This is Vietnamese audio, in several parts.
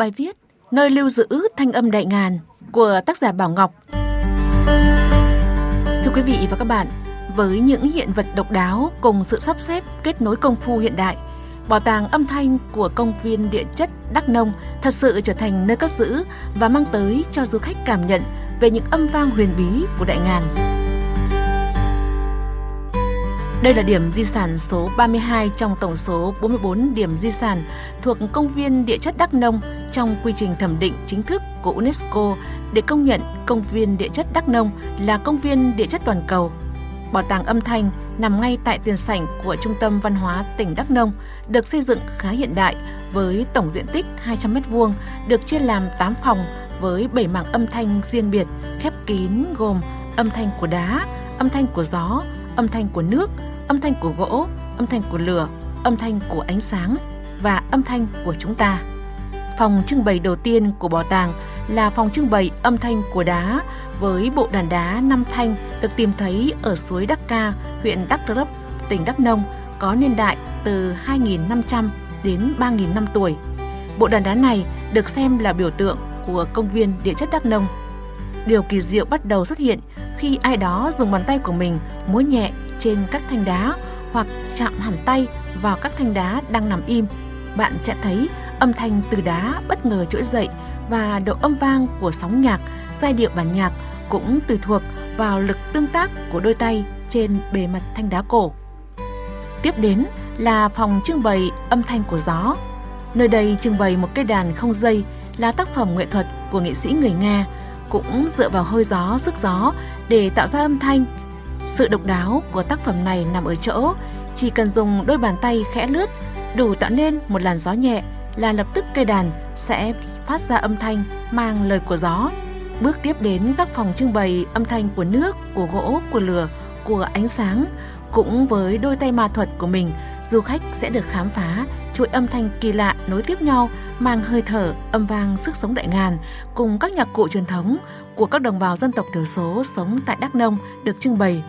Bài viết Nơi lưu giữ thanh âm đại ngàn của tác giả Bảo Ngọc Thưa quý vị và các bạn, với những hiện vật độc đáo cùng sự sắp xếp kết nối công phu hiện đại, Bảo tàng âm thanh của công viên địa chất Đắk Nông thật sự trở thành nơi cất giữ và mang tới cho du khách cảm nhận về những âm vang huyền bí của đại ngàn. Đây là điểm di sản số 32 trong tổng số 44 điểm di sản thuộc công viên địa chất Đắk Nông trong quy trình thẩm định chính thức của UNESCO để công nhận công viên địa chất Đắk Nông là công viên địa chất toàn cầu. Bảo tàng âm thanh nằm ngay tại tiền sảnh của Trung tâm Văn hóa tỉnh Đắk Nông, được xây dựng khá hiện đại với tổng diện tích 200 m2, được chia làm 8 phòng với 7 mảng âm thanh riêng biệt, khép kín gồm âm thanh của đá, âm thanh của gió, âm thanh của nước, âm thanh của gỗ, âm thanh của lửa, âm thanh của ánh sáng và âm thanh của chúng ta. Phòng trưng bày đầu tiên của bảo tàng là phòng trưng bày âm thanh của đá với bộ đàn đá năm thanh được tìm thấy ở suối Đắc Ca, huyện Đắk Rấp, tỉnh Đắk Nông có niên đại từ 2.500 đến 3.000 năm tuổi. Bộ đàn đá này được xem là biểu tượng của công viên địa chất Đắk Nông. Điều kỳ diệu bắt đầu xuất hiện khi ai đó dùng bàn tay của mình múa nhẹ trên các thanh đá hoặc chạm hẳn tay vào các thanh đá đang nằm im. Bạn sẽ thấy âm thanh từ đá bất ngờ trỗi dậy và độ âm vang của sóng nhạc, giai điệu bản nhạc cũng tùy thuộc vào lực tương tác của đôi tay trên bề mặt thanh đá cổ. Tiếp đến là phòng trưng bày âm thanh của gió. Nơi đây trưng bày một cây đàn không dây là tác phẩm nghệ thuật của nghệ sĩ người Nga, cũng dựa vào hơi gió, sức gió để tạo ra âm thanh. Sự độc đáo của tác phẩm này nằm ở chỗ chỉ cần dùng đôi bàn tay khẽ lướt đủ tạo nên một làn gió nhẹ là lập tức cây đàn sẽ phát ra âm thanh mang lời của gió. Bước tiếp đến các phòng trưng bày âm thanh của nước, của gỗ, của lửa, của ánh sáng. Cũng với đôi tay ma thuật của mình, du khách sẽ được khám phá chuỗi âm thanh kỳ lạ nối tiếp nhau mang hơi thở âm vang sức sống đại ngàn cùng các nhạc cụ truyền thống của các đồng bào dân tộc thiểu số sống tại Đắk Nông được trưng bày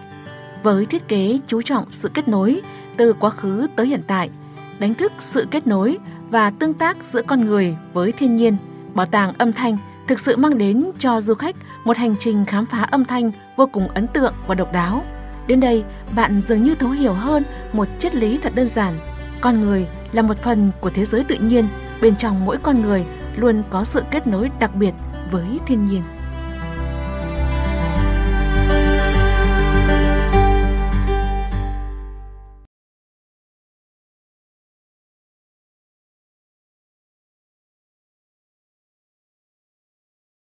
với thiết kế chú trọng sự kết nối từ quá khứ tới hiện tại, đánh thức sự kết nối và tương tác giữa con người với thiên nhiên. Bảo tàng âm thanh thực sự mang đến cho du khách một hành trình khám phá âm thanh vô cùng ấn tượng và độc đáo. Đến đây, bạn dường như thấu hiểu hơn một triết lý thật đơn giản. Con người là một phần của thế giới tự nhiên, bên trong mỗi con người luôn có sự kết nối đặc biệt với thiên nhiên.